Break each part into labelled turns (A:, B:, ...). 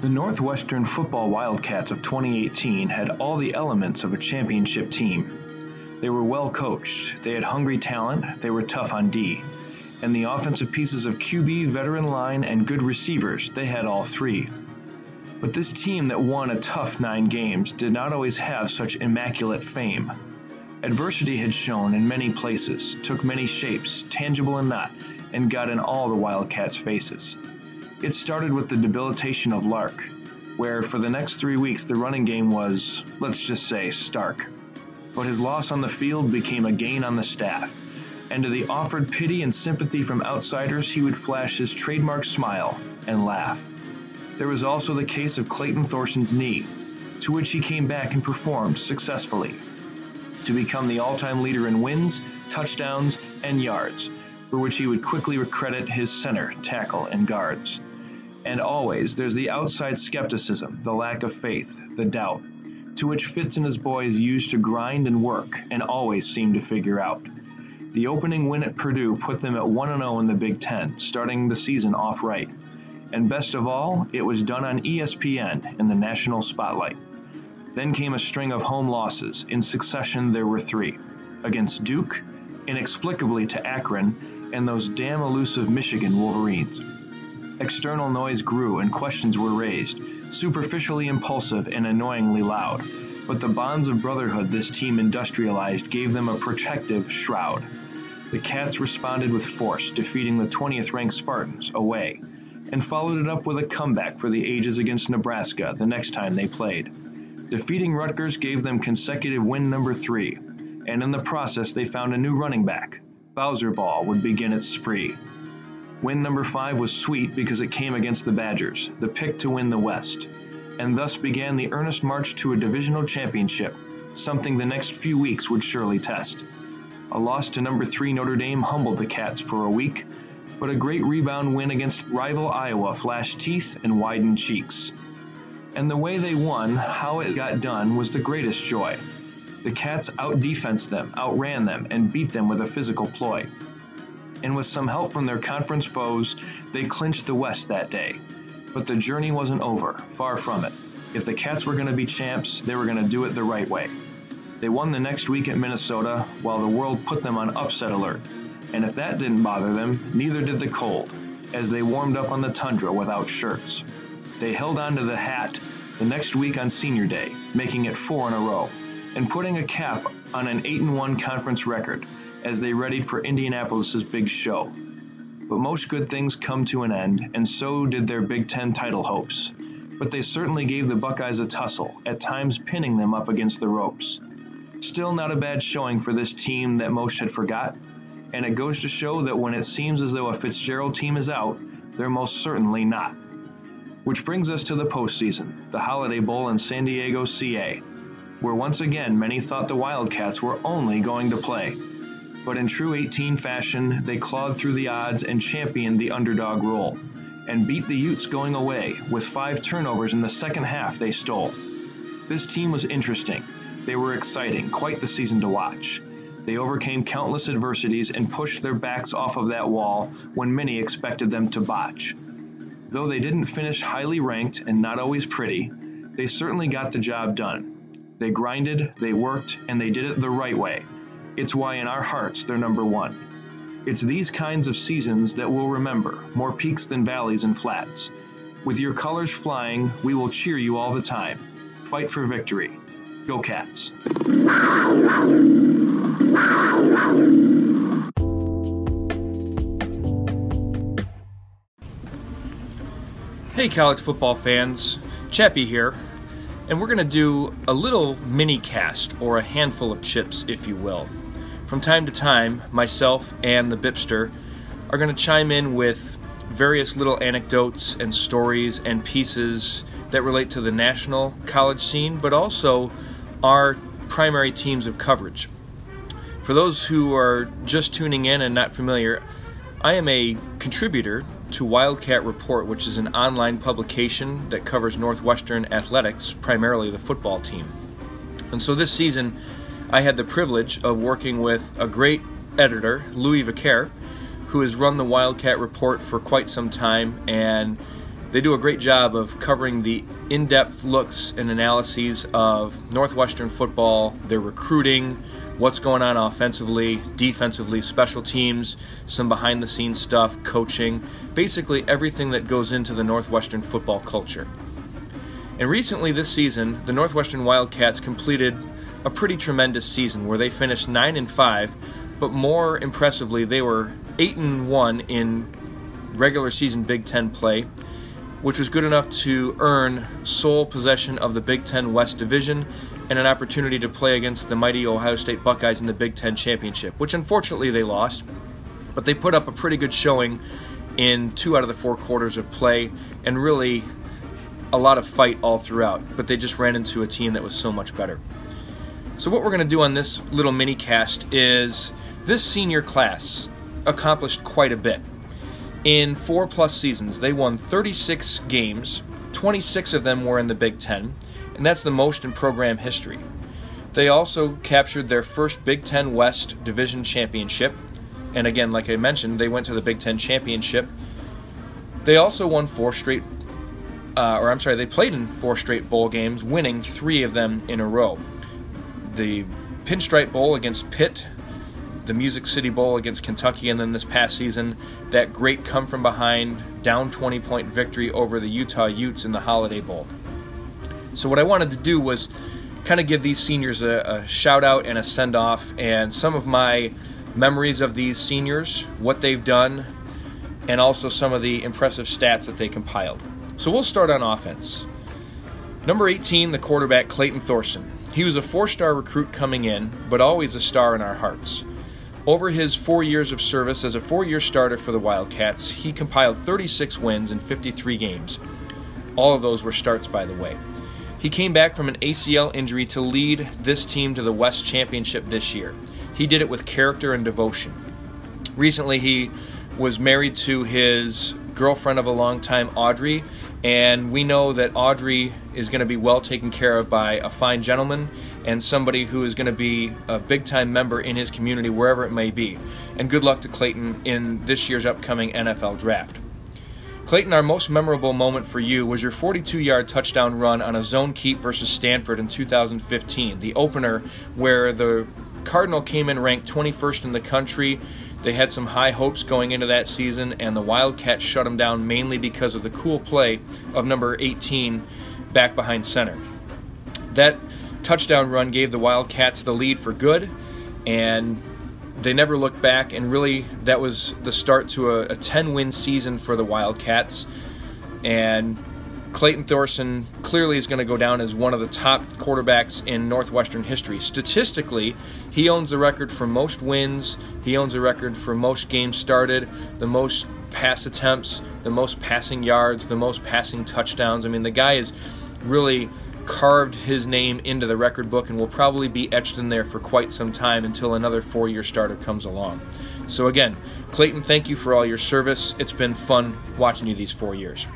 A: The Northwestern Football Wildcats of 2018 had all the elements of a championship team. They were well coached, they had hungry talent, they were tough on D. And the offensive pieces of QB, veteran line, and good receivers, they had all three. But this team that won a tough nine games did not always have such immaculate fame. Adversity had shown in many places, took many shapes, tangible and not, and got in all the Wildcats' faces. It started with the debilitation of Lark, where for the next three weeks the running game was, let's just say, stark. But his loss on the field became a gain on the staff, and to the offered pity and sympathy from outsiders, he would flash his trademark smile and laugh. There was also the case of Clayton Thorson's knee, to which he came back and performed successfully to become the all time leader in wins, touchdowns, and yards, for which he would quickly credit his center, tackle, and guards. And always there's the outside skepticism, the lack of faith, the doubt, to which Fitz and his boys used to grind and work and always seem to figure out. The opening win at Purdue put them at 1 0 in the Big Ten, starting the season off right. And best of all, it was done on ESPN in the national spotlight. Then came a string of home losses. In succession, there were three against Duke, inexplicably to Akron, and those damn elusive Michigan Wolverines. External noise grew and questions were raised, superficially impulsive and annoyingly loud. But the bonds of brotherhood this team industrialized gave them a protective shroud. The Cats responded with force, defeating the 20th ranked Spartans away, and followed it up with a comeback for the ages against Nebraska the next time they played. Defeating Rutgers gave them consecutive win number three, and in the process they found a new running back. Bowser Ball would begin its spree. Win number five was sweet because it came against the Badgers, the pick to win the West, and thus began the earnest march to a divisional championship, something the next few weeks would surely test. A loss to number three Notre Dame humbled the Cats for a week, but a great rebound win against rival Iowa flashed teeth and widened cheeks. And the way they won, how it got done, was the greatest joy. The Cats out defensed them, outran them, and beat them with a physical ploy and with some help from their conference foes, they clinched the West that day. But the journey wasn't over, far from it. If the Cats were going to be champs, they were going to do it the right way. They won the next week at Minnesota, while the world put them on upset alert. And if that didn't bother them, neither did the cold, as they warmed up on the tundra without shirts. They held on to the hat the next week on Senior Day, making it four in a row, and putting a cap on an 8 1 conference record, as they readied for Indianapolis's big show. But most good things come to an end, and so did their Big Ten title hopes. But they certainly gave the Buckeyes a tussle, at times pinning them up against the ropes. Still not a bad showing for this team that most had forgot, and it goes to show that when it seems as though a Fitzgerald team is out, they're most certainly not. Which brings us to the postseason, the Holiday Bowl in San Diego, CA, where once again many thought the Wildcats were only going to play but in true 18 fashion, they clawed through the odds and championed the underdog role, and beat the Utes going away with five turnovers in the second half they stole. This team was interesting. They were exciting, quite the season to watch. They overcame countless adversities and pushed their backs off of that wall when many expected them to botch. Though they didn't finish highly ranked and not always pretty, they certainly got the job done. They grinded, they worked, and they did it the right way it's why in our hearts they're number one. It's these kinds of seasons that we'll remember, more peaks than valleys and flats. With your colors flying, we will cheer you all the time. Fight for victory. Go Cats.
B: Hey, college football fans, Chappie here, and we're going to do a little mini cast, or a handful of chips, if you will. From time to time, myself and the Bipster are going to chime in with various little anecdotes and stories and pieces that relate to the national college scene, but also our primary teams of coverage. For those who are just tuning in and not familiar, I am a contributor to Wildcat Report, which is an online publication that covers Northwestern athletics, primarily the football team. And so this season, I had the privilege of working with a great editor, Louis Vicaire, who has run the Wildcat Report for quite some time and They do a great job of covering the in depth looks and analyses of Northwestern football, their recruiting, what's going on offensively, defensively, special teams, some behind the scenes stuff, coaching, basically everything that goes into the Northwestern football culture. And recently this season, the Northwestern Wildcats completed a pretty tremendous season where they finished 9 and 5, but more impressively, they were 8 and 1 in regular season Big 10 play which was good enough to earn sole possession of the Big Ten West Division and an opportunity to play against the mighty Ohio State Buckeyes in the Big Ten Championship, which unfortunately they lost. But they put up a pretty good showing in two out of the four quarters of play and really a lot of fight all throughout. But they just ran into a team that was so much better. So, what we're going to do on this little mini cast is this senior class accomplished quite a bit. In four plus seasons, they won 36 games, 26 of them were in the Big Ten, and that's the most in program history. They also captured their first Big Ten West Division Championship, and again, like I mentioned, they went to the Big Ten Championship. They also won four straight, uh, or I'm sorry, they played in four straight bowl games, winning three of them in a row. The Pinstripe Bowl against Pitt, the Music City Bowl against Kentucky, and then this past season, that great come from behind, down 20 point victory over the Utah Utes in the Holiday Bowl. So, what I wanted to do was kind of give these seniors a, a shout out and a send off, and some of my memories of these seniors, what they've done, and also some of the impressive stats that they compiled. So, we'll start on offense. Number 18, the quarterback Clayton Thorson. He was a four star recruit coming in, but always a star in our hearts. Over his four years of service as a four year starter for the Wildcats, he compiled 36 wins in 53 games. All of those were starts, by the way. He came back from an ACL injury to lead this team to the West Championship this year. He did it with character and devotion. Recently, he was married to his girlfriend of a long time, Audrey, and we know that Audrey is going to be well taken care of by a fine gentleman and somebody who is going to be a big time member in his community, wherever it may be. And good luck to Clayton in this year's upcoming NFL draft. Clayton, our most memorable moment for you was your 42 yard touchdown run on a zone keep versus Stanford in 2015, the opener where the Cardinal came in ranked 21st in the country. They had some high hopes going into that season, and the Wildcats shut them down mainly because of the cool play of number 18 back behind center. That touchdown run gave the Wildcats the lead for good, and they never looked back. And really, that was the start to a, a 10 win season for the Wildcats. And Clayton Thorson clearly is going to go down as one of the top quarterbacks in Northwestern history. Statistically, he owns the record for most wins, he owns the record for most games started, the most pass attempts, the most passing yards, the most passing touchdowns. I mean, the guy is really carved his name into the record book and will probably be etched in there for quite some time until another four year starter comes along. So, again, Clayton, thank you for all your service. It's been fun watching you these four years.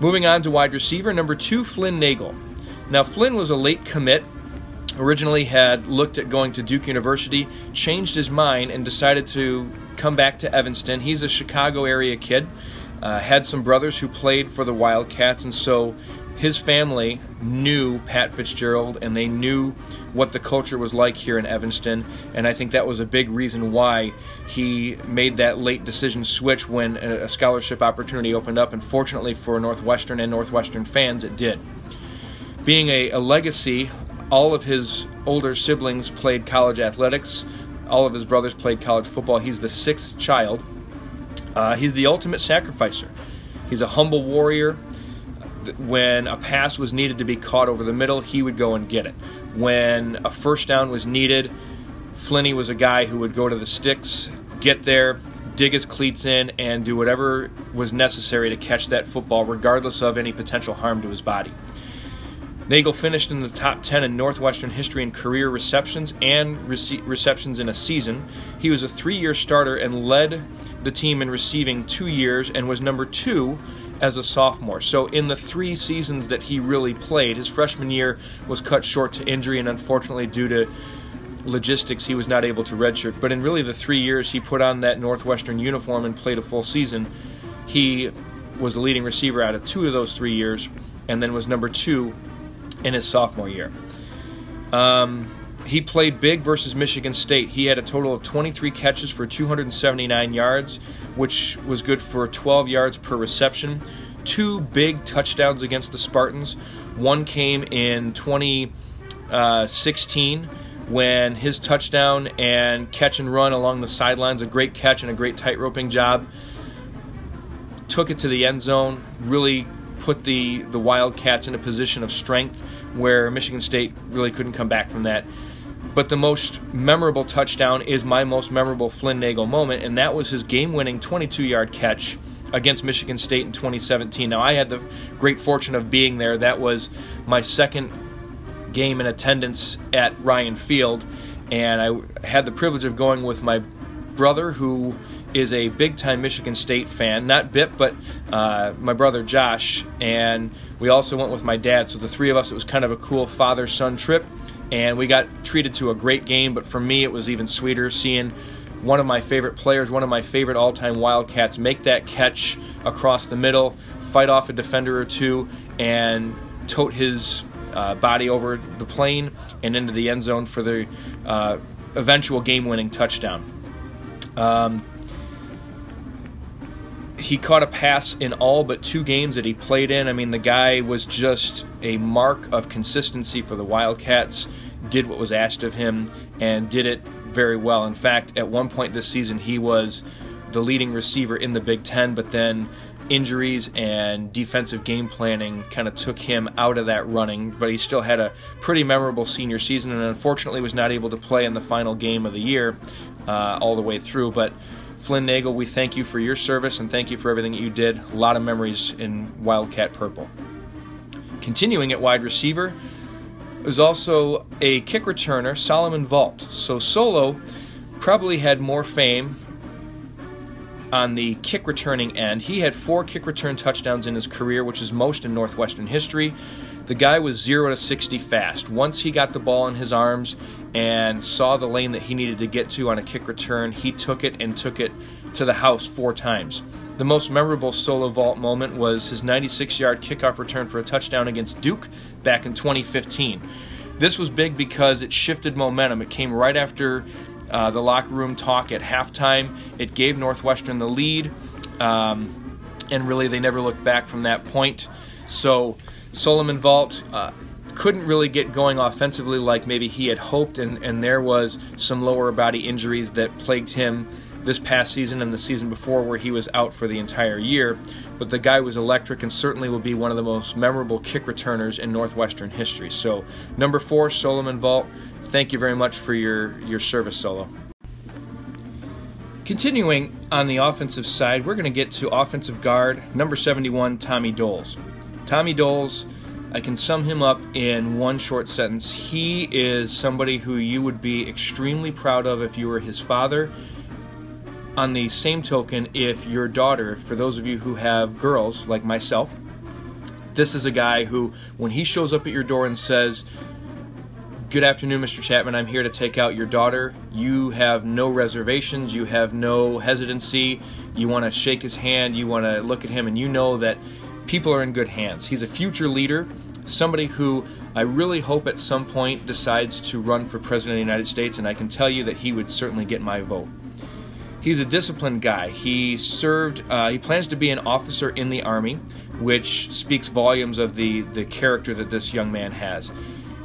B: Moving on to wide receiver, number two, Flynn Nagel. Now, Flynn was a late commit, originally had looked at going to Duke University, changed his mind, and decided to come back to Evanston. He's a Chicago area kid, uh, had some brothers who played for the Wildcats, and so his family knew Pat Fitzgerald and they knew what the culture was like here in Evanston. And I think that was a big reason why he made that late decision switch when a scholarship opportunity opened up. And fortunately for Northwestern and Northwestern fans, it did. Being a, a legacy, all of his older siblings played college athletics, all of his brothers played college football. He's the sixth child. Uh, he's the ultimate sacrificer. He's a humble warrior when a pass was needed to be caught over the middle, he would go and get it. When a first down was needed, Flinny was a guy who would go to the sticks, get there, dig his cleats in, and do whatever was necessary to catch that football, regardless of any potential harm to his body. Nagel finished in the top 10 in Northwestern history in career receptions and rece- receptions in a season. He was a three year starter and led the team in receiving two years and was number two as a sophomore. So, in the three seasons that he really played, his freshman year was cut short to injury, and unfortunately, due to logistics, he was not able to redshirt. But in really the three years he put on that Northwestern uniform and played a full season, he was the leading receiver out of two of those three years, and then was number two in his sophomore year. Um, he played big versus Michigan State. He had a total of 23 catches for 279 yards, which was good for 12 yards per reception. Two big touchdowns against the Spartans. One came in 2016 uh, when his touchdown and catch and run along the sidelines, a great catch and a great tight roping job, took it to the end zone, really put the, the Wildcats in a position of strength where Michigan State really couldn't come back from that. But the most memorable touchdown is my most memorable Flynn Nagel moment, and that was his game winning 22 yard catch against Michigan State in 2017. Now, I had the great fortune of being there. That was my second game in attendance at Ryan Field, and I had the privilege of going with my brother, who is a big time Michigan State fan. Not Bip, but uh, my brother Josh. And we also went with my dad. So the three of us, it was kind of a cool father son trip and we got treated to a great game. But for me, it was even sweeter seeing one of my favorite players, one of my favorite all-time Wildcats, make that catch across the middle, fight off a defender or two, and tote his uh, body over the plane and into the end zone for the uh, eventual game-winning touchdown. Um, he caught a pass in all but two games that he played in. I mean, the guy was just a mark of consistency for the Wildcats, did what was asked of him, and did it very well. In fact, at one point this season, he was the leading receiver in the Big Ten, but then injuries and defensive game planning kind of took him out of that running. But he still had a pretty memorable senior season, and unfortunately was not able to play in the final game of the year uh, all the way through. But Flynn Nagel, we thank you for your service and thank you for everything that you did. A lot of memories in Wildcat Purple. Continuing at wide receiver was also a kick returner, Solomon Vault. So Solo probably had more fame on the kick returning end. He had four kick return touchdowns in his career, which is most in Northwestern history. The guy was 0 to 60 fast. Once he got the ball in his arms and saw the lane that he needed to get to on a kick return, he took it and took it to the house four times. The most memorable solo vault moment was his 96 yard kickoff return for a touchdown against Duke back in 2015. This was big because it shifted momentum. It came right after uh, the locker room talk at halftime. It gave Northwestern the lead, um, and really they never looked back from that point. So Solomon Vault uh, couldn't really get going offensively like maybe he had hoped, and, and there was some lower body injuries that plagued him this past season and the season before where he was out for the entire year. But the guy was electric and certainly will be one of the most memorable kick returners in Northwestern history. So, number four, Solomon Vault, thank you very much for your, your service, Solo. Continuing on the offensive side, we're going to get to offensive guard, number 71, Tommy Doles. Tommy Doles, I can sum him up in one short sentence. He is somebody who you would be extremely proud of if you were his father. On the same token, if your daughter, for those of you who have girls like myself, this is a guy who, when he shows up at your door and says, Good afternoon, Mr. Chapman. I'm here to take out your daughter. You have no reservations. You have no hesitancy. You want to shake his hand. You want to look at him, and you know that people are in good hands. He's a future leader, somebody who I really hope at some point decides to run for president of the United States, and I can tell you that he would certainly get my vote. He's a disciplined guy. He served. Uh, he plans to be an officer in the army, which speaks volumes of the the character that this young man has.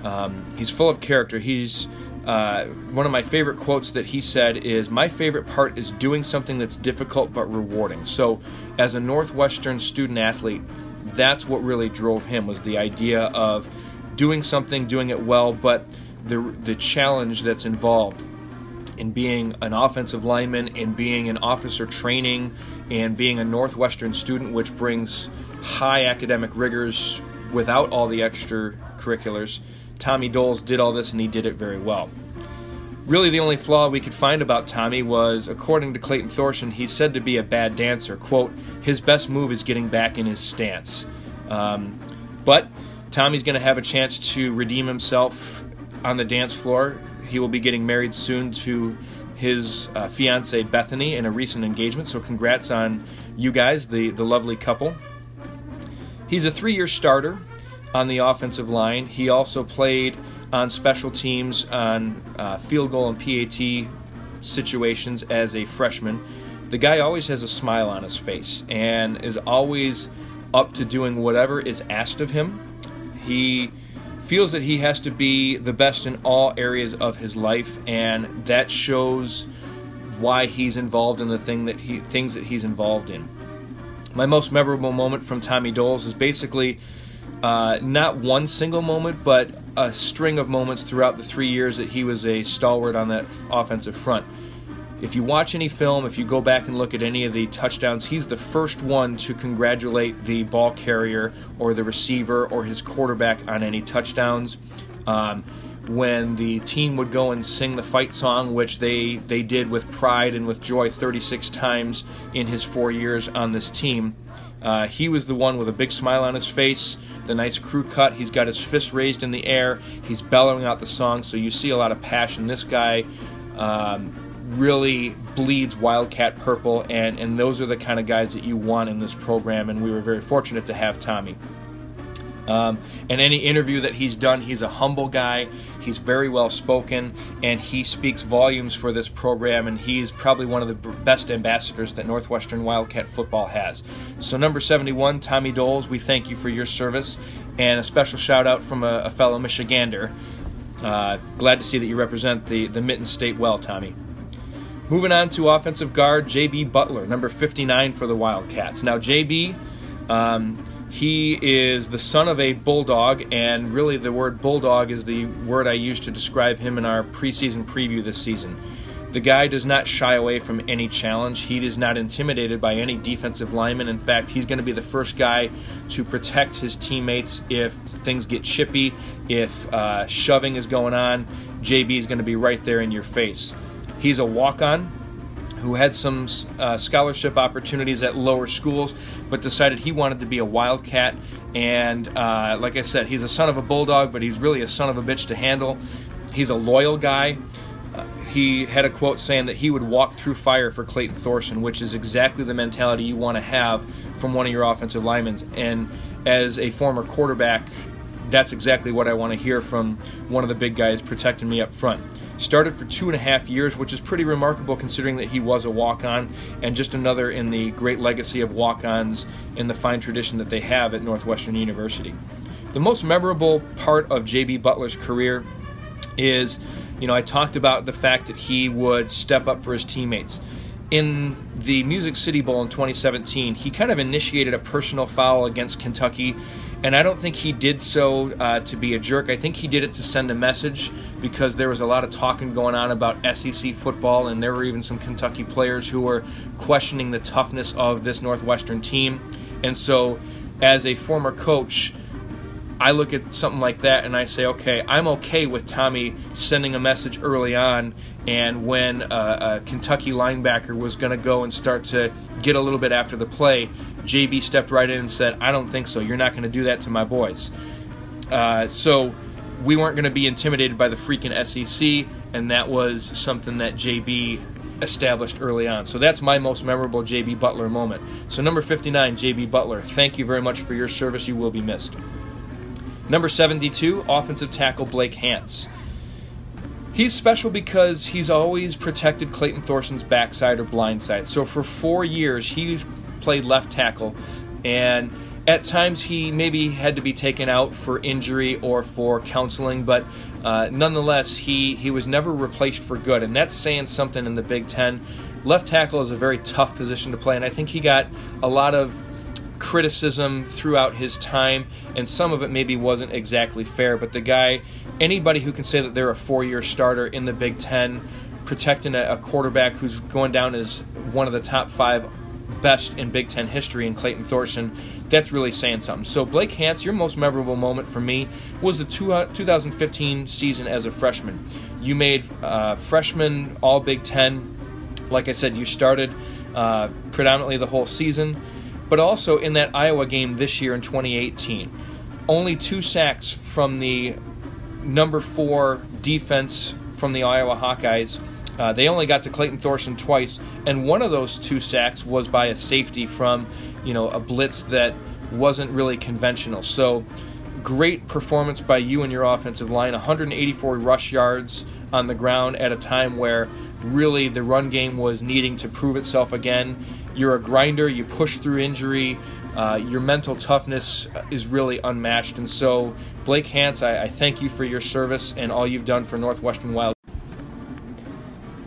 B: Um, he's full of character. He's uh, one of my favorite quotes that he said is, My favorite part is doing something that's difficult but rewarding. So, as a Northwestern student athlete, that's what really drove him was the idea of doing something, doing it well, but the, the challenge that's involved in being an offensive lineman, in being an officer training, and being a Northwestern student, which brings high academic rigors without all the extracurriculars. Tommy Doles did all this and he did it very well. Really, the only flaw we could find about Tommy was, according to Clayton Thorson, he's said to be a bad dancer. Quote, his best move is getting back in his stance. Um, but Tommy's going to have a chance to redeem himself on the dance floor. He will be getting married soon to his uh, fiancee Bethany in a recent engagement. So congrats on you guys, the the lovely couple. He's a three-year starter on the offensive line. He also played on special teams on uh, field goal and PAT situations as a freshman. The guy always has a smile on his face and is always up to doing whatever is asked of him. He feels that he has to be the best in all areas of his life, and that shows why he's involved in the thing that he things that he's involved in. My most memorable moment from Tommy Doles is basically uh, not one single moment, but a string of moments throughout the three years that he was a stalwart on that offensive front. If you watch any film, if you go back and look at any of the touchdowns, he's the first one to congratulate the ball carrier or the receiver or his quarterback on any touchdowns. Um, when the team would go and sing the fight song, which they, they did with pride and with joy 36 times in his four years on this team, uh, he was the one with a big smile on his face, the nice crew cut. He's got his fist raised in the air. He's bellowing out the song, so you see a lot of passion. This guy um, really bleeds Wildcat purple, and, and those are the kind of guys that you want in this program, and we were very fortunate to have Tommy. Um, in any interview that he's done, he's a humble guy. He's very well spoken, and he speaks volumes for this program. And he's probably one of the best ambassadors that Northwestern Wildcat football has. So, number 71, Tommy Doles, we thank you for your service, and a special shout out from a, a fellow Michigander. Uh, glad to see that you represent the the Mitten State well, Tommy. Moving on to offensive guard JB Butler, number 59 for the Wildcats. Now, JB. Um, he is the son of a bulldog, and really the word bulldog is the word I used to describe him in our preseason preview this season. The guy does not shy away from any challenge. He is not intimidated by any defensive lineman. In fact, he's going to be the first guy to protect his teammates if things get chippy, if uh, shoving is going on. JB is going to be right there in your face. He's a walk on who had some uh, scholarship opportunities at lower schools, but decided he wanted to be a Wildcat. And uh, like I said, he's a son of a bulldog, but he's really a son of a bitch to handle. He's a loyal guy. Uh, he had a quote saying that he would walk through fire for Clayton Thorson, which is exactly the mentality you want to have from one of your offensive linemen. And as a former quarterback, that's exactly what I want to hear from one of the big guys protecting me up front. Started for two and a half years, which is pretty remarkable considering that he was a walk on, and just another in the great legacy of walk ons in the fine tradition that they have at Northwestern University. The most memorable part of J.B. Butler's career is, you know, I talked about the fact that he would step up for his teammates. In the Music City Bowl in 2017, he kind of initiated a personal foul against Kentucky and I don't think he did so uh, to be a jerk. I think he did it to send a message because there was a lot of talking going on about SEC football, and there were even some Kentucky players who were questioning the toughness of this Northwestern team. And so, as a former coach, I look at something like that and I say, okay, I'm okay with Tommy sending a message early on. And when a, a Kentucky linebacker was going to go and start to get a little bit after the play, JB stepped right in and said, I don't think so. You're not going to do that to my boys. Uh, so we weren't going to be intimidated by the freaking SEC, and that was something that JB established early on. So that's my most memorable JB Butler moment. So, number 59, JB Butler, thank you very much for your service. You will be missed. Number 72, offensive tackle Blake Hance. He's special because he's always protected Clayton Thorson's backside or blind side. So for four years, he's played left tackle, and at times he maybe had to be taken out for injury or for counseling, but uh, nonetheless, he, he was never replaced for good, and that's saying something in the Big Ten. Left tackle is a very tough position to play, and I think he got a lot of criticism throughout his time, and some of it maybe wasn't exactly fair. But the guy, anybody who can say that they're a four-year starter in the Big Ten, protecting a, a quarterback who's going down as one of the top five best in Big Ten history in Clayton Thorson, that's really saying something. So, Blake Hance, your most memorable moment for me was the two, uh, 2015 season as a freshman. You made uh, freshman All Big Ten. Like I said, you started uh, predominantly the whole season but also in that Iowa game this year in 2018. Only two sacks from the number four defense from the Iowa Hawkeyes Uh, they only got to Clayton Thorson twice, and one of those two sacks was by a safety from, you know, a blitz that wasn't really conventional. So, great performance by you and your offensive line. 184 rush yards on the ground at a time where really the run game was needing to prove itself again. You're a grinder. You push through injury. Uh, your mental toughness is really unmatched. And so, Blake Hance, I, I thank you for your service and all you've done for Northwestern Wild.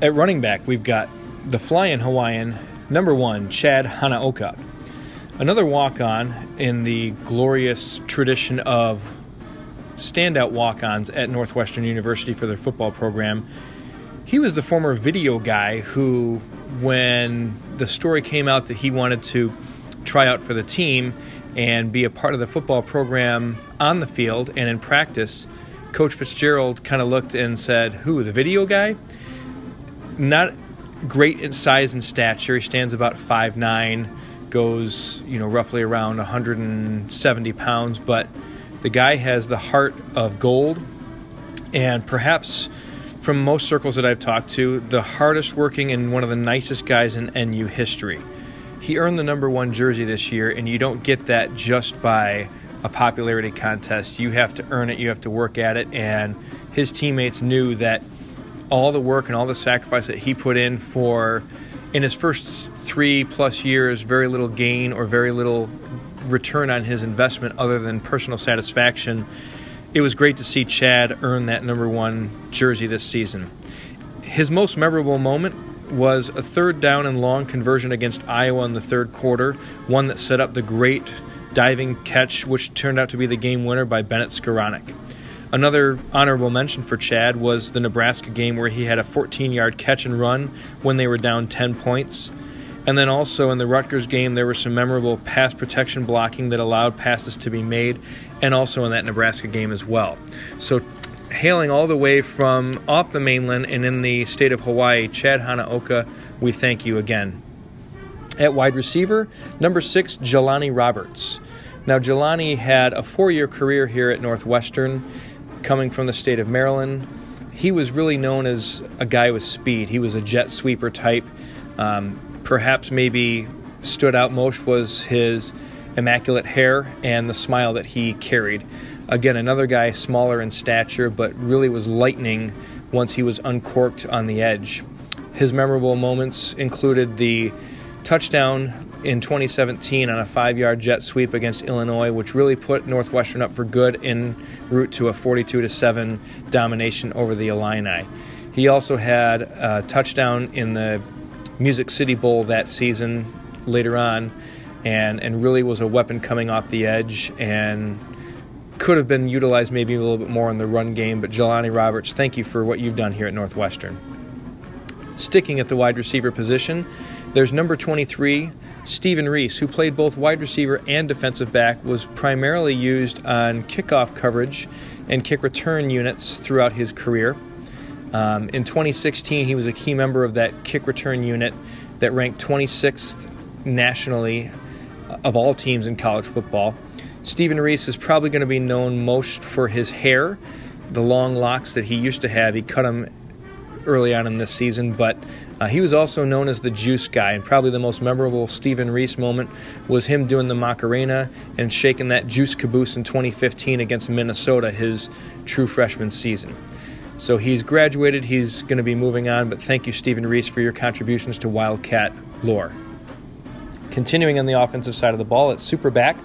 B: At running back, we've got the flying Hawaiian, number one, Chad Hanaoka. Another walk on in the glorious tradition of standout walk ons at Northwestern University for their football program. He was the former video guy who, when the story came out that he wanted to try out for the team and be a part of the football program on the field and in practice, Coach Fitzgerald kind of looked and said, Who, the video guy? Not great in size and stature. He stands about five nine, goes you know roughly around 170 pounds, but the guy has the heart of gold, and perhaps from most circles that I've talked to, the hardest working and one of the nicest guys in NU history. He earned the number one jersey this year, and you don't get that just by a popularity contest. You have to earn it, you have to work at it, and his teammates knew that all the work and all the sacrifice that he put in for in his first three plus years, very little gain or very little return on his investment other than personal satisfaction. It was great to see Chad earn that number one jersey this season. His most memorable moment was a third down and long conversion against Iowa in the third quarter, one that set up the great diving catch, which turned out to be the game winner by Bennett Skowronek. Another honorable mention for Chad was the Nebraska game where he had a 14 yard catch and run when they were down 10 points. And then also in the Rutgers game, there was some memorable pass protection blocking that allowed passes to be made, and also in that Nebraska game as well. So, hailing all the way from off the mainland and in the state of Hawaii, Chad Hanaoka, we thank you again. At wide receiver, number six, Jelani Roberts. Now, Jelani had a four year career here at Northwestern coming from the state of Maryland. He was really known as a guy with speed. He was a jet sweeper type. Um, perhaps maybe stood out most was his immaculate hair and the smile that he carried. Again, another guy smaller in stature, but really was lightning once he was uncorked on the edge. His memorable moments included the touchdown in 2017 on a five yard jet sweep against Illinois, which really put Northwestern up for good en route to a 42 7 domination over the Illini. He also had a touchdown in the Music City Bowl that season later on, and, and really was a weapon coming off the edge and could have been utilized maybe a little bit more in the run game. But Jelani Roberts, thank you for what you've done here at Northwestern. Sticking at the wide receiver position, there's number 23, Stephen Reese, who played both wide receiver and defensive back, was primarily used on kickoff coverage and kick return units throughout his career. Um, in 2016, he was a key member of that kick return unit that ranked 26th nationally of all teams in college football. Stephen Reese is probably going to be known most for his hair, the long locks that he used to have. He cut them early on in this season, but uh, he was also known as the juice guy, and probably the most memorable Stephen Reese moment was him doing the Macarena and shaking that juice caboose in 2015 against Minnesota, his true freshman season. So he's graduated, he's going to be moving on, but thank you, Stephen Reese, for your contributions to Wildcat lore. Continuing on the offensive side of the ball, at superback,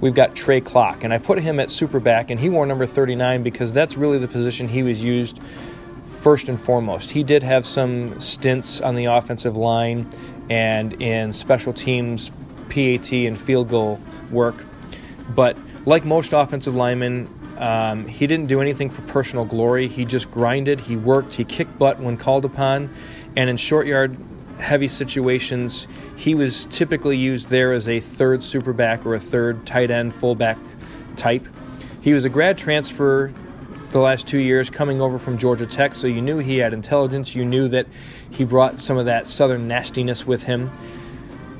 B: we've got Trey Klock, and I put him at superback, and he wore number 39 because that's really the position he was used first and foremost. He did have some stints on the offensive line and in special teams, PAT, and field goal work. But like most offensive linemen, um, he didn't do anything for personal glory. He just grinded, he worked, he kicked butt when called upon, and in short yard heavy situations, he was typically used there as a third superback or a third tight end fullback type. He was a grad transfer the last two years coming over from Georgia Tech, so you knew he had intelligence. You knew that he brought some of that southern nastiness with him.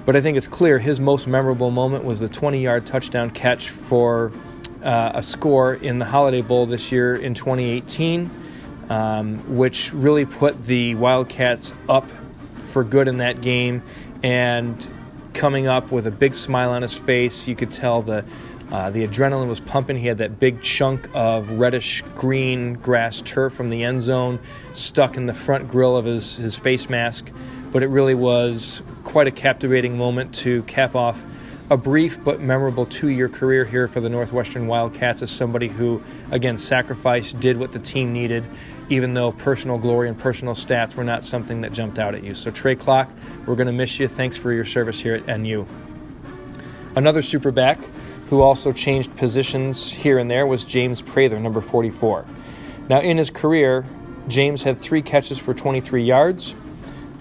B: But I think it's clear his most memorable moment was the 20 yard touchdown catch for uh, a score in the Holiday Bowl this year in 2018. um, which really put the Wildcats up for good in that game. And coming up with a big smile on his face, you could tell the uh, the adrenaline was pumping. He had that big chunk of reddish green grass turf from the end zone stuck in the front grill of his, his face mask. But it really was quite a captivating moment to cap off a brief but memorable two year career here for the Northwestern Wildcats as somebody who, again, sacrificed, did what the team needed, even though personal glory and personal stats were not something that jumped out at you. So, Trey Klock, we're going to miss you. Thanks for your service here at NU. Another superback who also changed positions here and there was James Prather, number 44. Now, in his career, James had three catches for 23 yards.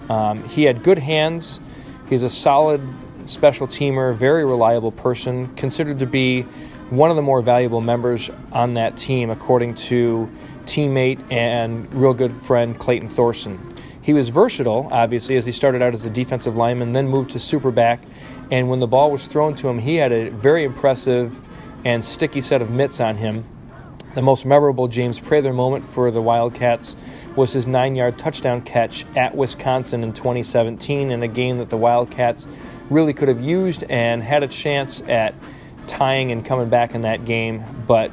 B: Um, he had good hands. He's a solid special teamer, very reliable person, considered to be one of the more valuable members on that team, according to teammate and real good friend Clayton Thorson. He was versatile, obviously, as he started out as a defensive lineman, then moved to superback. And when the ball was thrown to him, he had a very impressive and sticky set of mitts on him. The most memorable James Prather moment for the Wildcats was his nine yard touchdown catch at Wisconsin in 2017 in a game that the Wildcats really could have used and had a chance at tying and coming back in that game. But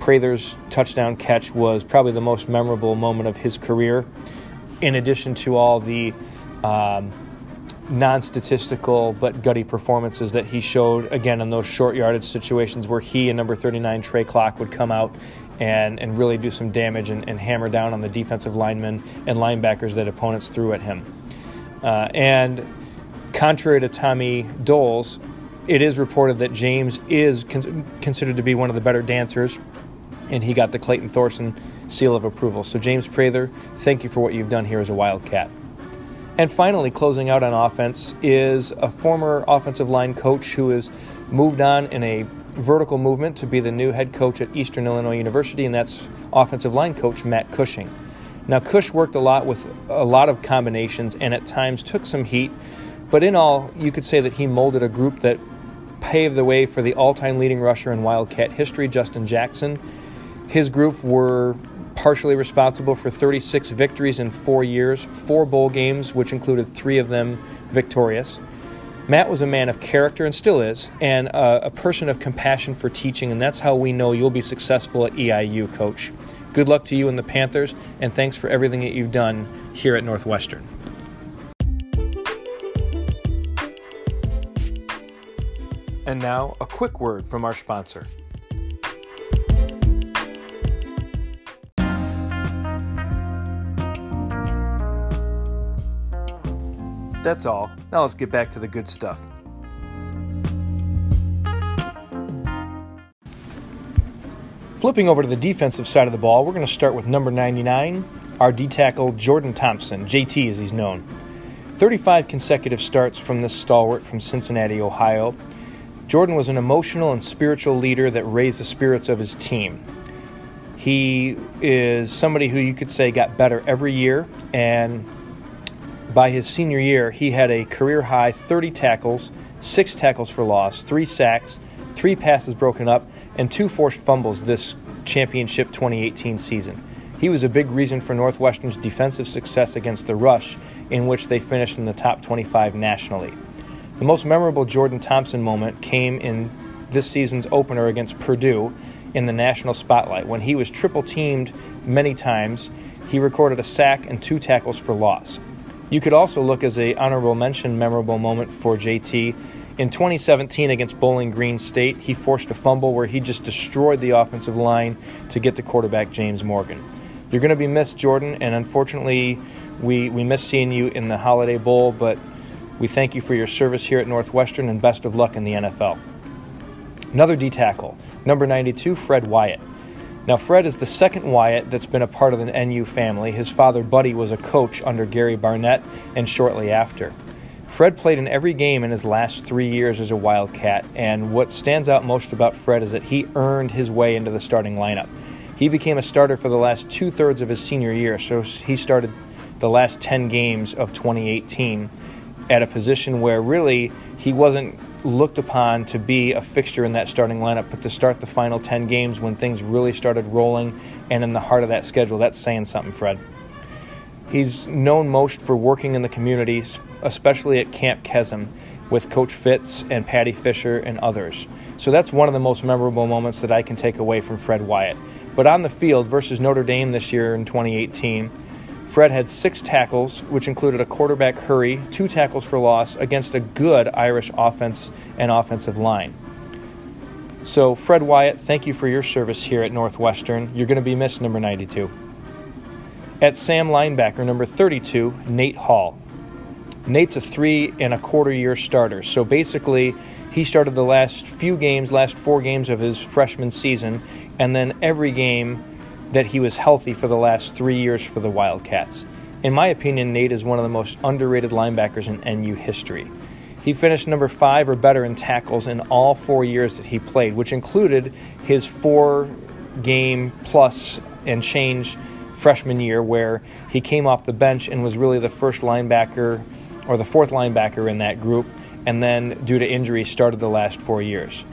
B: Prather's touchdown catch was probably the most memorable moment of his career, in addition to all the um, non statistical but gutty performances that he showed again in those short yardage situations where he and number 39 Trey Klock would come out and, and really do some damage and, and hammer down on the defensive linemen and linebackers that opponents threw at him. Uh, and contrary to Tommy Doles, it is reported that James is con- considered to be one of the better dancers, and he got the Clayton Thorson seal of approval. So, James Prather, thank you for what you've done here as a Wildcat. And finally, closing out on offense is a former offensive line coach who has moved on in a vertical movement to be the new head coach at Eastern Illinois University, and that's offensive line coach Matt Cushing. Now, Cush worked a lot with a lot of combinations and at times took some heat but in all, you could say that he molded a group that paved the way for the all time leading rusher in Wildcat history, Justin Jackson. His group were partially responsible for 36 victories in four years, four bowl games, which included three of them victorious. Matt was a man of character and still is, and a, a person of compassion for teaching, and that's how we know you'll be successful at EIU, coach. Good luck to you and the Panthers, and thanks for everything that you've done here at Northwestern. And now, a quick word from our sponsor. That's all. Now let's get back to the good stuff. Flipping over to the defensive side of the ball, we're going to start with number 99, our D tackle Jordan Thompson, JT as he's known. 35 consecutive starts from this stalwart from Cincinnati, Ohio, Jordan was an emotional and spiritual leader that raised the spirits of his team. He is somebody who you could say got better every year, and by his senior year, he had a career high 30 tackles, six tackles for loss, three sacks, three passes broken up, and two forced fumbles this championship 2018 season. He was a big reason for Northwestern's defensive success against the rush, in which they finished in the top 25 nationally. The most memorable Jordan Thompson moment came in this season's opener against Purdue in the national spotlight. When he was triple teamed many times, he recorded a sack and two tackles for loss. You could also look as a honorable mention memorable moment for JT. In 2017 against Bowling Green State, he forced a fumble where he just destroyed the offensive line to get to quarterback James Morgan. You're going to be missed, Jordan, and unfortunately, we, we miss seeing you in the Holiday Bowl, but we thank you for your service here at Northwestern and best of luck in the NFL. Another D tackle, number 92, Fred Wyatt. Now, Fred is the second Wyatt that's been a part of the NU family. His father, Buddy, was a coach under Gary Barnett and shortly after. Fred played in every game in his last three years as a Wildcat, and what stands out most about Fred is that he earned his way into the starting lineup. He became a starter for the last two thirds of his senior year, so he started the last 10 games of 2018 at a position where really he wasn't looked upon to be a fixture in that starting lineup, but to start the final 10 games when things really started rolling and in the heart of that schedule, that's saying something, Fred. He's known most for working in the community, especially at Camp Kesem with Coach Fitz and Patty Fisher and others. So that's one of the most memorable moments that I can take away from Fred Wyatt. But on the field versus Notre Dame this year in 2018, Fred had six tackles, which included a quarterback hurry, two tackles for loss against a good Irish offense and offensive line. So, Fred Wyatt, thank you for your service here at Northwestern. You're going to be missed, number 92. At Sam linebacker, number 32, Nate Hall. Nate's a three and a quarter year starter. So basically, he started the last few games, last four games of his freshman season, and then every game that he was healthy for the last three years for the Wildcats. In my opinion, Nate is one of the most underrated linebackers in NU history. He finished number five or better in tackles in all four years that he played, which included his four game plus and change freshman year, where he came off the bench and was really the first linebacker or the fourth linebacker in that group, and then due to injury started the last four years.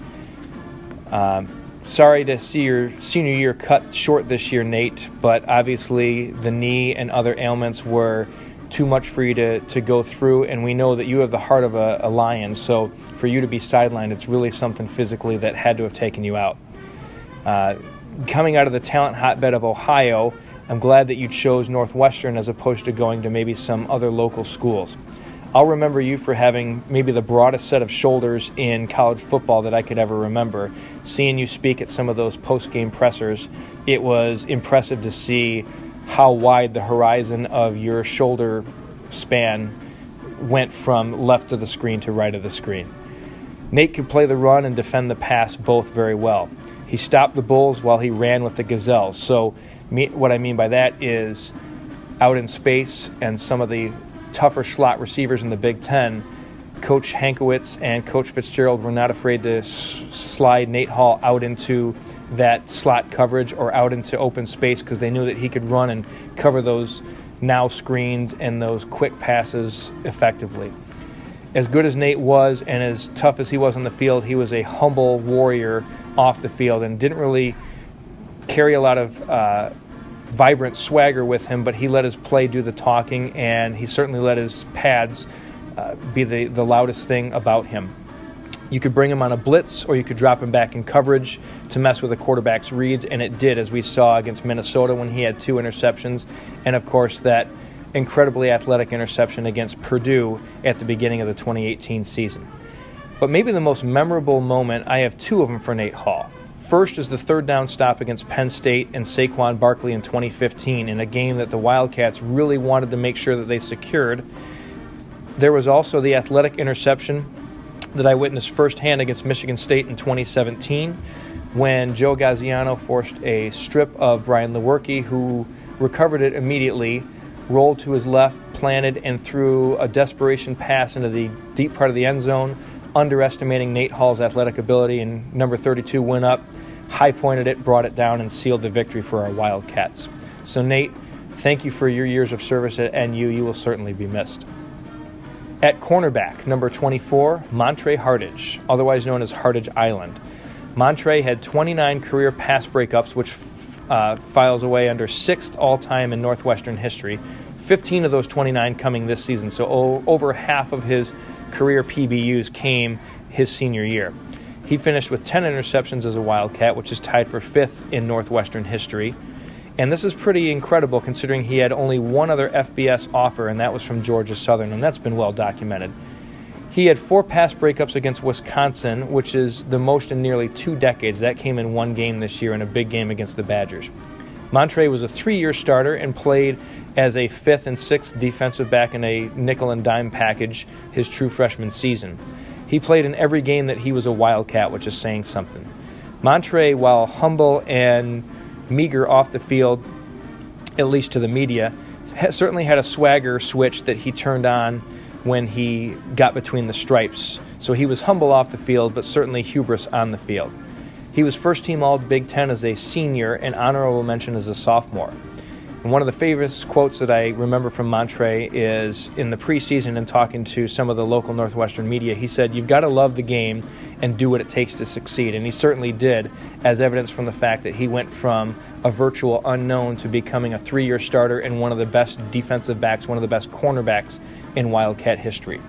B: Um, sorry to see your senior year cut short this year, Nate, but obviously the knee and other ailments were too much for you to, to go through, and we know that you have the heart of a, a lion, so for you to be sidelined, it's really something physically that had to have taken you out. Uh, coming out of the talent hotbed of Ohio, I'm glad that you chose Northwestern as opposed to going to maybe some other local schools. I'll remember you for having maybe the broadest set of shoulders in college football that I could ever remember. Seeing you speak at some of those post game pressers, it was impressive to see how wide the horizon of your shoulder span went from left of the screen to right of the screen. Nate could play the run and defend the pass both very well. He stopped the Bulls while he ran with the Gazelles. So, me, what I mean by that is out in space and some of the tougher slot receivers in the Big Ten, Coach Hankwitz and Coach Fitzgerald were not afraid to s- slide Nate Hall out into that slot coverage or out into open space because they knew that he could run and cover those now screens and those quick passes effectively. As good as Nate was and as tough as he was on the field, he was a humble warrior off the field and didn't really carry a lot of uh, vibrant swagger with him, but he let his play do the talking, and he certainly let his pads uh, be the, the loudest thing about him. You could bring him on a blitz, or you could drop him back in coverage to mess with the quarterback's reads, and it did, as we saw against Minnesota when he had two interceptions, and of course that incredibly athletic interception against Purdue at the beginning of the 2018 season. But maybe the most memorable moment, I have two of them for Nate Hall. First is the third down stop against Penn State and Saquon Barkley in 2015 in a game that the Wildcats really wanted to make sure that they secured. There was also the athletic interception that I witnessed firsthand against Michigan State in 2017 when Joe Gaziano forced a strip of Brian Lewerke, who recovered it immediately, rolled to his left, planted, and threw a desperation pass into the deep part of the end zone, underestimating Nate Hall's athletic ability, and number 32 went up high pointed it, brought it down, and sealed the victory for our Wildcats. So, Nate, thank you for your years of service at NU. You will certainly be missed. At cornerback, number 24, Montre Hardage, otherwise known as Hardage Island. Montre had 29 career pass breakups, which uh, files away under sixth all time in Northwestern history. 15 of those 29 coming this season, so o- over half of his career PBUs came his senior year. He finished with 10 interceptions as a Wildcat, which is tied for fifth in Northwestern history. And this is pretty incredible considering he had only one other FBS offer, and that was from Georgia Southern, and that's been well documented. He had four pass breakups against Wisconsin, which is the most in nearly two decades. That came in one game this year in a big game against the Badgers. Montre was a three year starter and played as a fifth and sixth defensive back in a nickel and dime package his true freshman season. He played in every game that he was a Wildcat, which is saying something. Montre, while humble and meager off the field, at least to the media, certainly had a swagger switch that he turned on when he got between the stripes. So he was humble off the field, but certainly hubris on the field. He was first team All Big Ten as a senior and honorable mention as a sophomore. And one of the famous quotes that I remember from Montre is in the preseason and talking to some of the local Northwestern media, he said, You've got to love the game and do what it takes to succeed. And he certainly did, as evidence from the fact that he went from a virtual unknown to becoming a three year starter and one of the best defensive backs, one of the best cornerbacks in Wildcat history.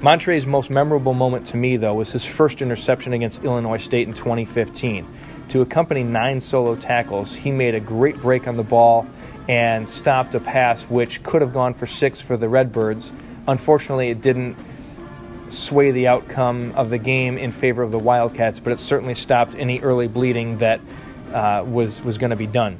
B: Montre's most memorable moment to me, though, was his first interception against Illinois State in 2015. To accompany nine solo tackles, he made a great break on the ball and stopped a pass which could have gone for six for the Redbirds. Unfortunately, it didn't sway the outcome of the game in favor of the Wildcats, but it certainly stopped any early bleeding that uh, was was going to be done.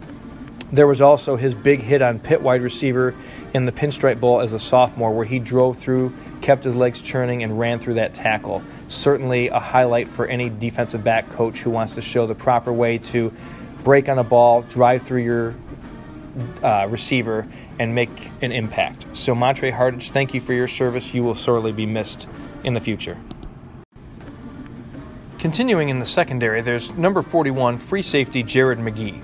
B: There was also his big hit on Pitt wide receiver in the Pinstripe Bowl as a sophomore, where he drove through kept his legs churning, and ran through that tackle. Certainly a highlight for any defensive back coach who wants to show the proper way to break on a ball, drive through your uh, receiver, and make an impact. So, Montre Hardage, thank you for your service. You will sorely be missed in the future. Continuing in the secondary, there's number 41, free safety Jared McGee.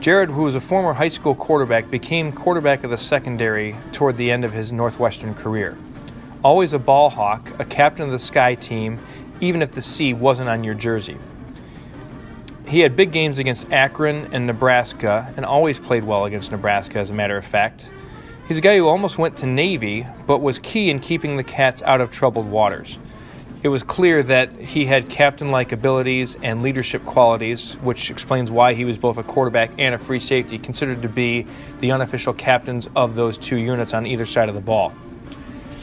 B: Jared, who was a former high school quarterback, became quarterback of the secondary toward the end of his Northwestern career always a ball hawk, a captain of the Sky team, even if the C wasn't on your jersey. He had big games against Akron and Nebraska, and always played well against Nebraska, as a matter of fact. He's a guy who almost went to Navy, but was key in keeping the Cats out of troubled waters. It was clear that he had captain like abilities and leadership qualities, which explains why he was both a quarterback and a free safety, considered to be the unofficial captains of those two units on either side of the ball.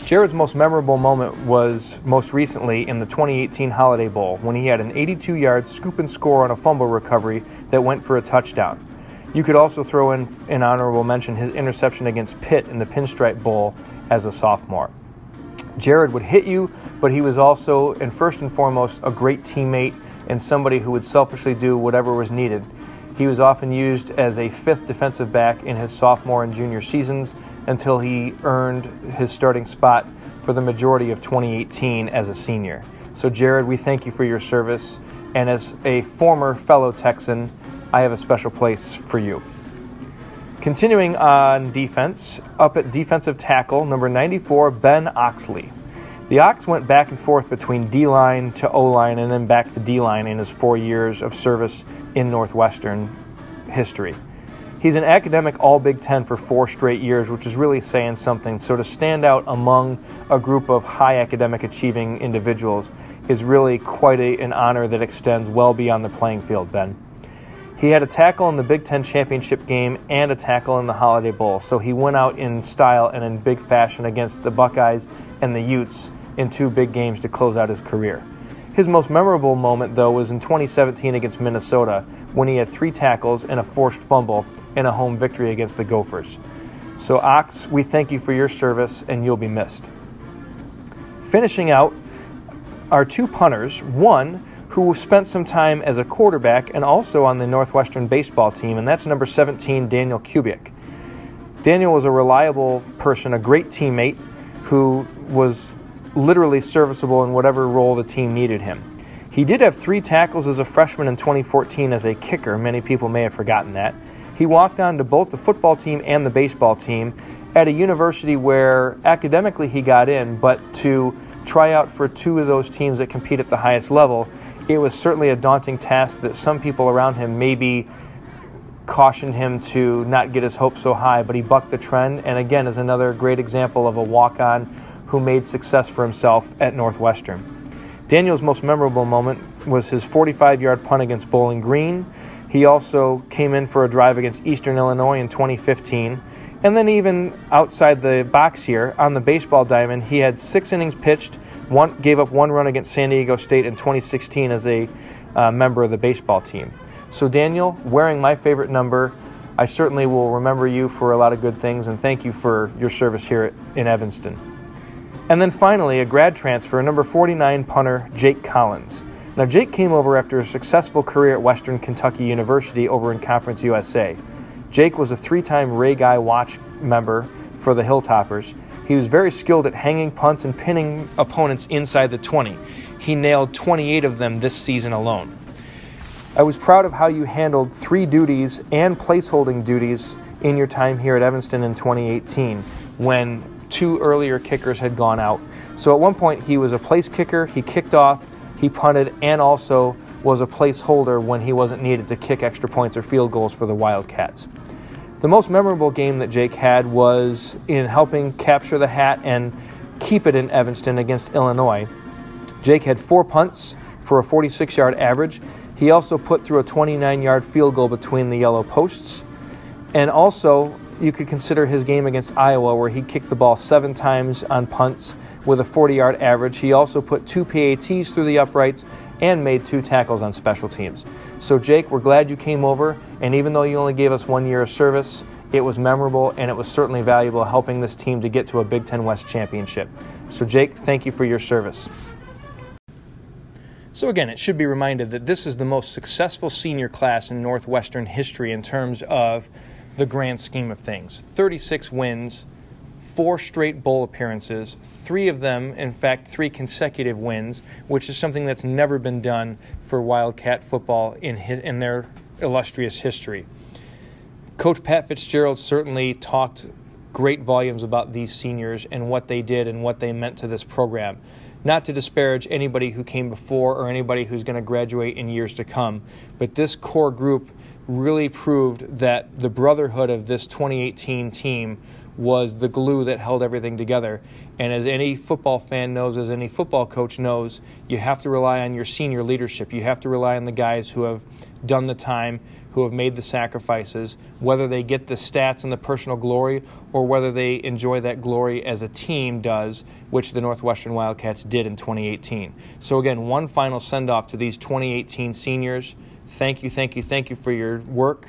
B: Jared's most memorable moment was most recently in the 2018 Holiday Bowl when he had an 82 yard scoop and score on a fumble recovery that went for a touchdown. You could also throw in an honorable mention his interception against Pitt in the Pinstripe Bowl as a sophomore. Jared would hit you, but he was also, and first and foremost, a great teammate and somebody who would selfishly do whatever was needed. He was often used as a fifth defensive back in his sophomore and junior seasons until he earned his starting spot for the majority of 2018 as a senior. So, Jared, we thank you for your service. And as a former fellow Texan, I have a special place for you. Continuing on defense, up at defensive tackle, number 94, Ben Oxley. The Ox went back and forth between D line to O line and then back to D line in his four years of service in Northwestern history. He's an academic All Big Ten for four straight years, which is really saying something. So to stand out among a group of high academic achieving individuals is really quite a, an honor that extends well beyond the playing field, Ben. He had a tackle in the Big Ten championship game and a tackle in the Holiday Bowl, so he went out in style and in big fashion against the Buckeyes and the Utes in two big games to close out his career. His most memorable moment, though, was in 2017 against Minnesota when he had three tackles and a forced fumble in a home victory against the Gophers. So, Ox, we thank you for your service and you'll be missed. Finishing out our two punters, one who spent some time as a quarterback and also on the Northwestern baseball team, and that's number 17, Daniel Kubiak. Daniel was a reliable person, a great teammate who was literally serviceable in whatever role the team needed him. He did have three tackles as a freshman in 2014 as a kicker. Many people may have forgotten that. He walked on to both the football team and the baseball team at a university where academically he got in, but to try out for two of those teams that compete at the highest level, it was certainly a daunting task that some people around him maybe cautioned him to not get his hopes so high, but he bucked the trend and again is another great example of a walk on who made success for himself at Northwestern. Daniel's most memorable moment was his 45 yard punt against Bowling Green he also came in for a drive against Eastern Illinois in 2015. And then, even outside the box here on the baseball diamond, he had six innings pitched, one, gave up one run against San Diego State in 2016 as a uh, member of the baseball team. So, Daniel, wearing my favorite number, I certainly will remember you for a lot of good things and thank you for your service here in Evanston. And then finally, a grad transfer, number 49 punter Jake Collins. Now, Jake came over after a successful career at Western Kentucky University over in Conference USA. Jake was a three time Ray Guy Watch member for the Hilltoppers. He was very skilled at hanging punts and pinning opponents inside the 20. He nailed 28 of them this season alone. I was proud of how you handled three duties and placeholding duties in your time here at Evanston in 2018 when two earlier kickers had gone out. So at one point, he was a place kicker, he kicked off, he punted, and also was a placeholder when he wasn't needed to kick extra points or field goals for the Wildcats. The most memorable game that Jake had was in helping capture the hat and keep it in Evanston against Illinois. Jake had four punts for a 46 yard average. He also put through a 29 yard field goal between the yellow posts. And also, you could consider his game against Iowa, where he kicked the ball seven times on punts with a 40 yard average. He also put two PATs through the uprights and made two tackles on special teams. So, Jake, we're glad you came over, and even though you only gave us one year of service, it was memorable and it was certainly valuable helping this team to get to a Big Ten West championship. So, Jake, thank you for your service. So, again, it should be reminded that this is the most successful senior class in Northwestern history in terms of the grand scheme of things 36 wins, four straight bowl appearances, three of them, in fact, three consecutive wins, which is something that's never been done for Wildcat football in, in their illustrious history. Coach Pat Fitzgerald certainly talked great volumes about these seniors and what they did and what they meant to this program. Not to disparage anybody who came before or anybody who's going to graduate in years to come, but this core group really proved that the brotherhood of this 2018 team was the glue that held everything together. And as any football fan knows, as any football coach knows, you have to rely on your senior leadership. You have to rely on the guys who have done the time, who have made the sacrifices, whether they get the stats and the personal glory or whether they enjoy that glory as a team does, which the Northwestern Wildcats did in 2018. So, again, one final send off to these 2018 seniors. Thank you, thank you, thank you for your work.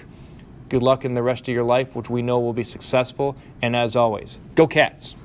B: Good luck in the rest of your life, which we know will be successful. And as always, go Cats!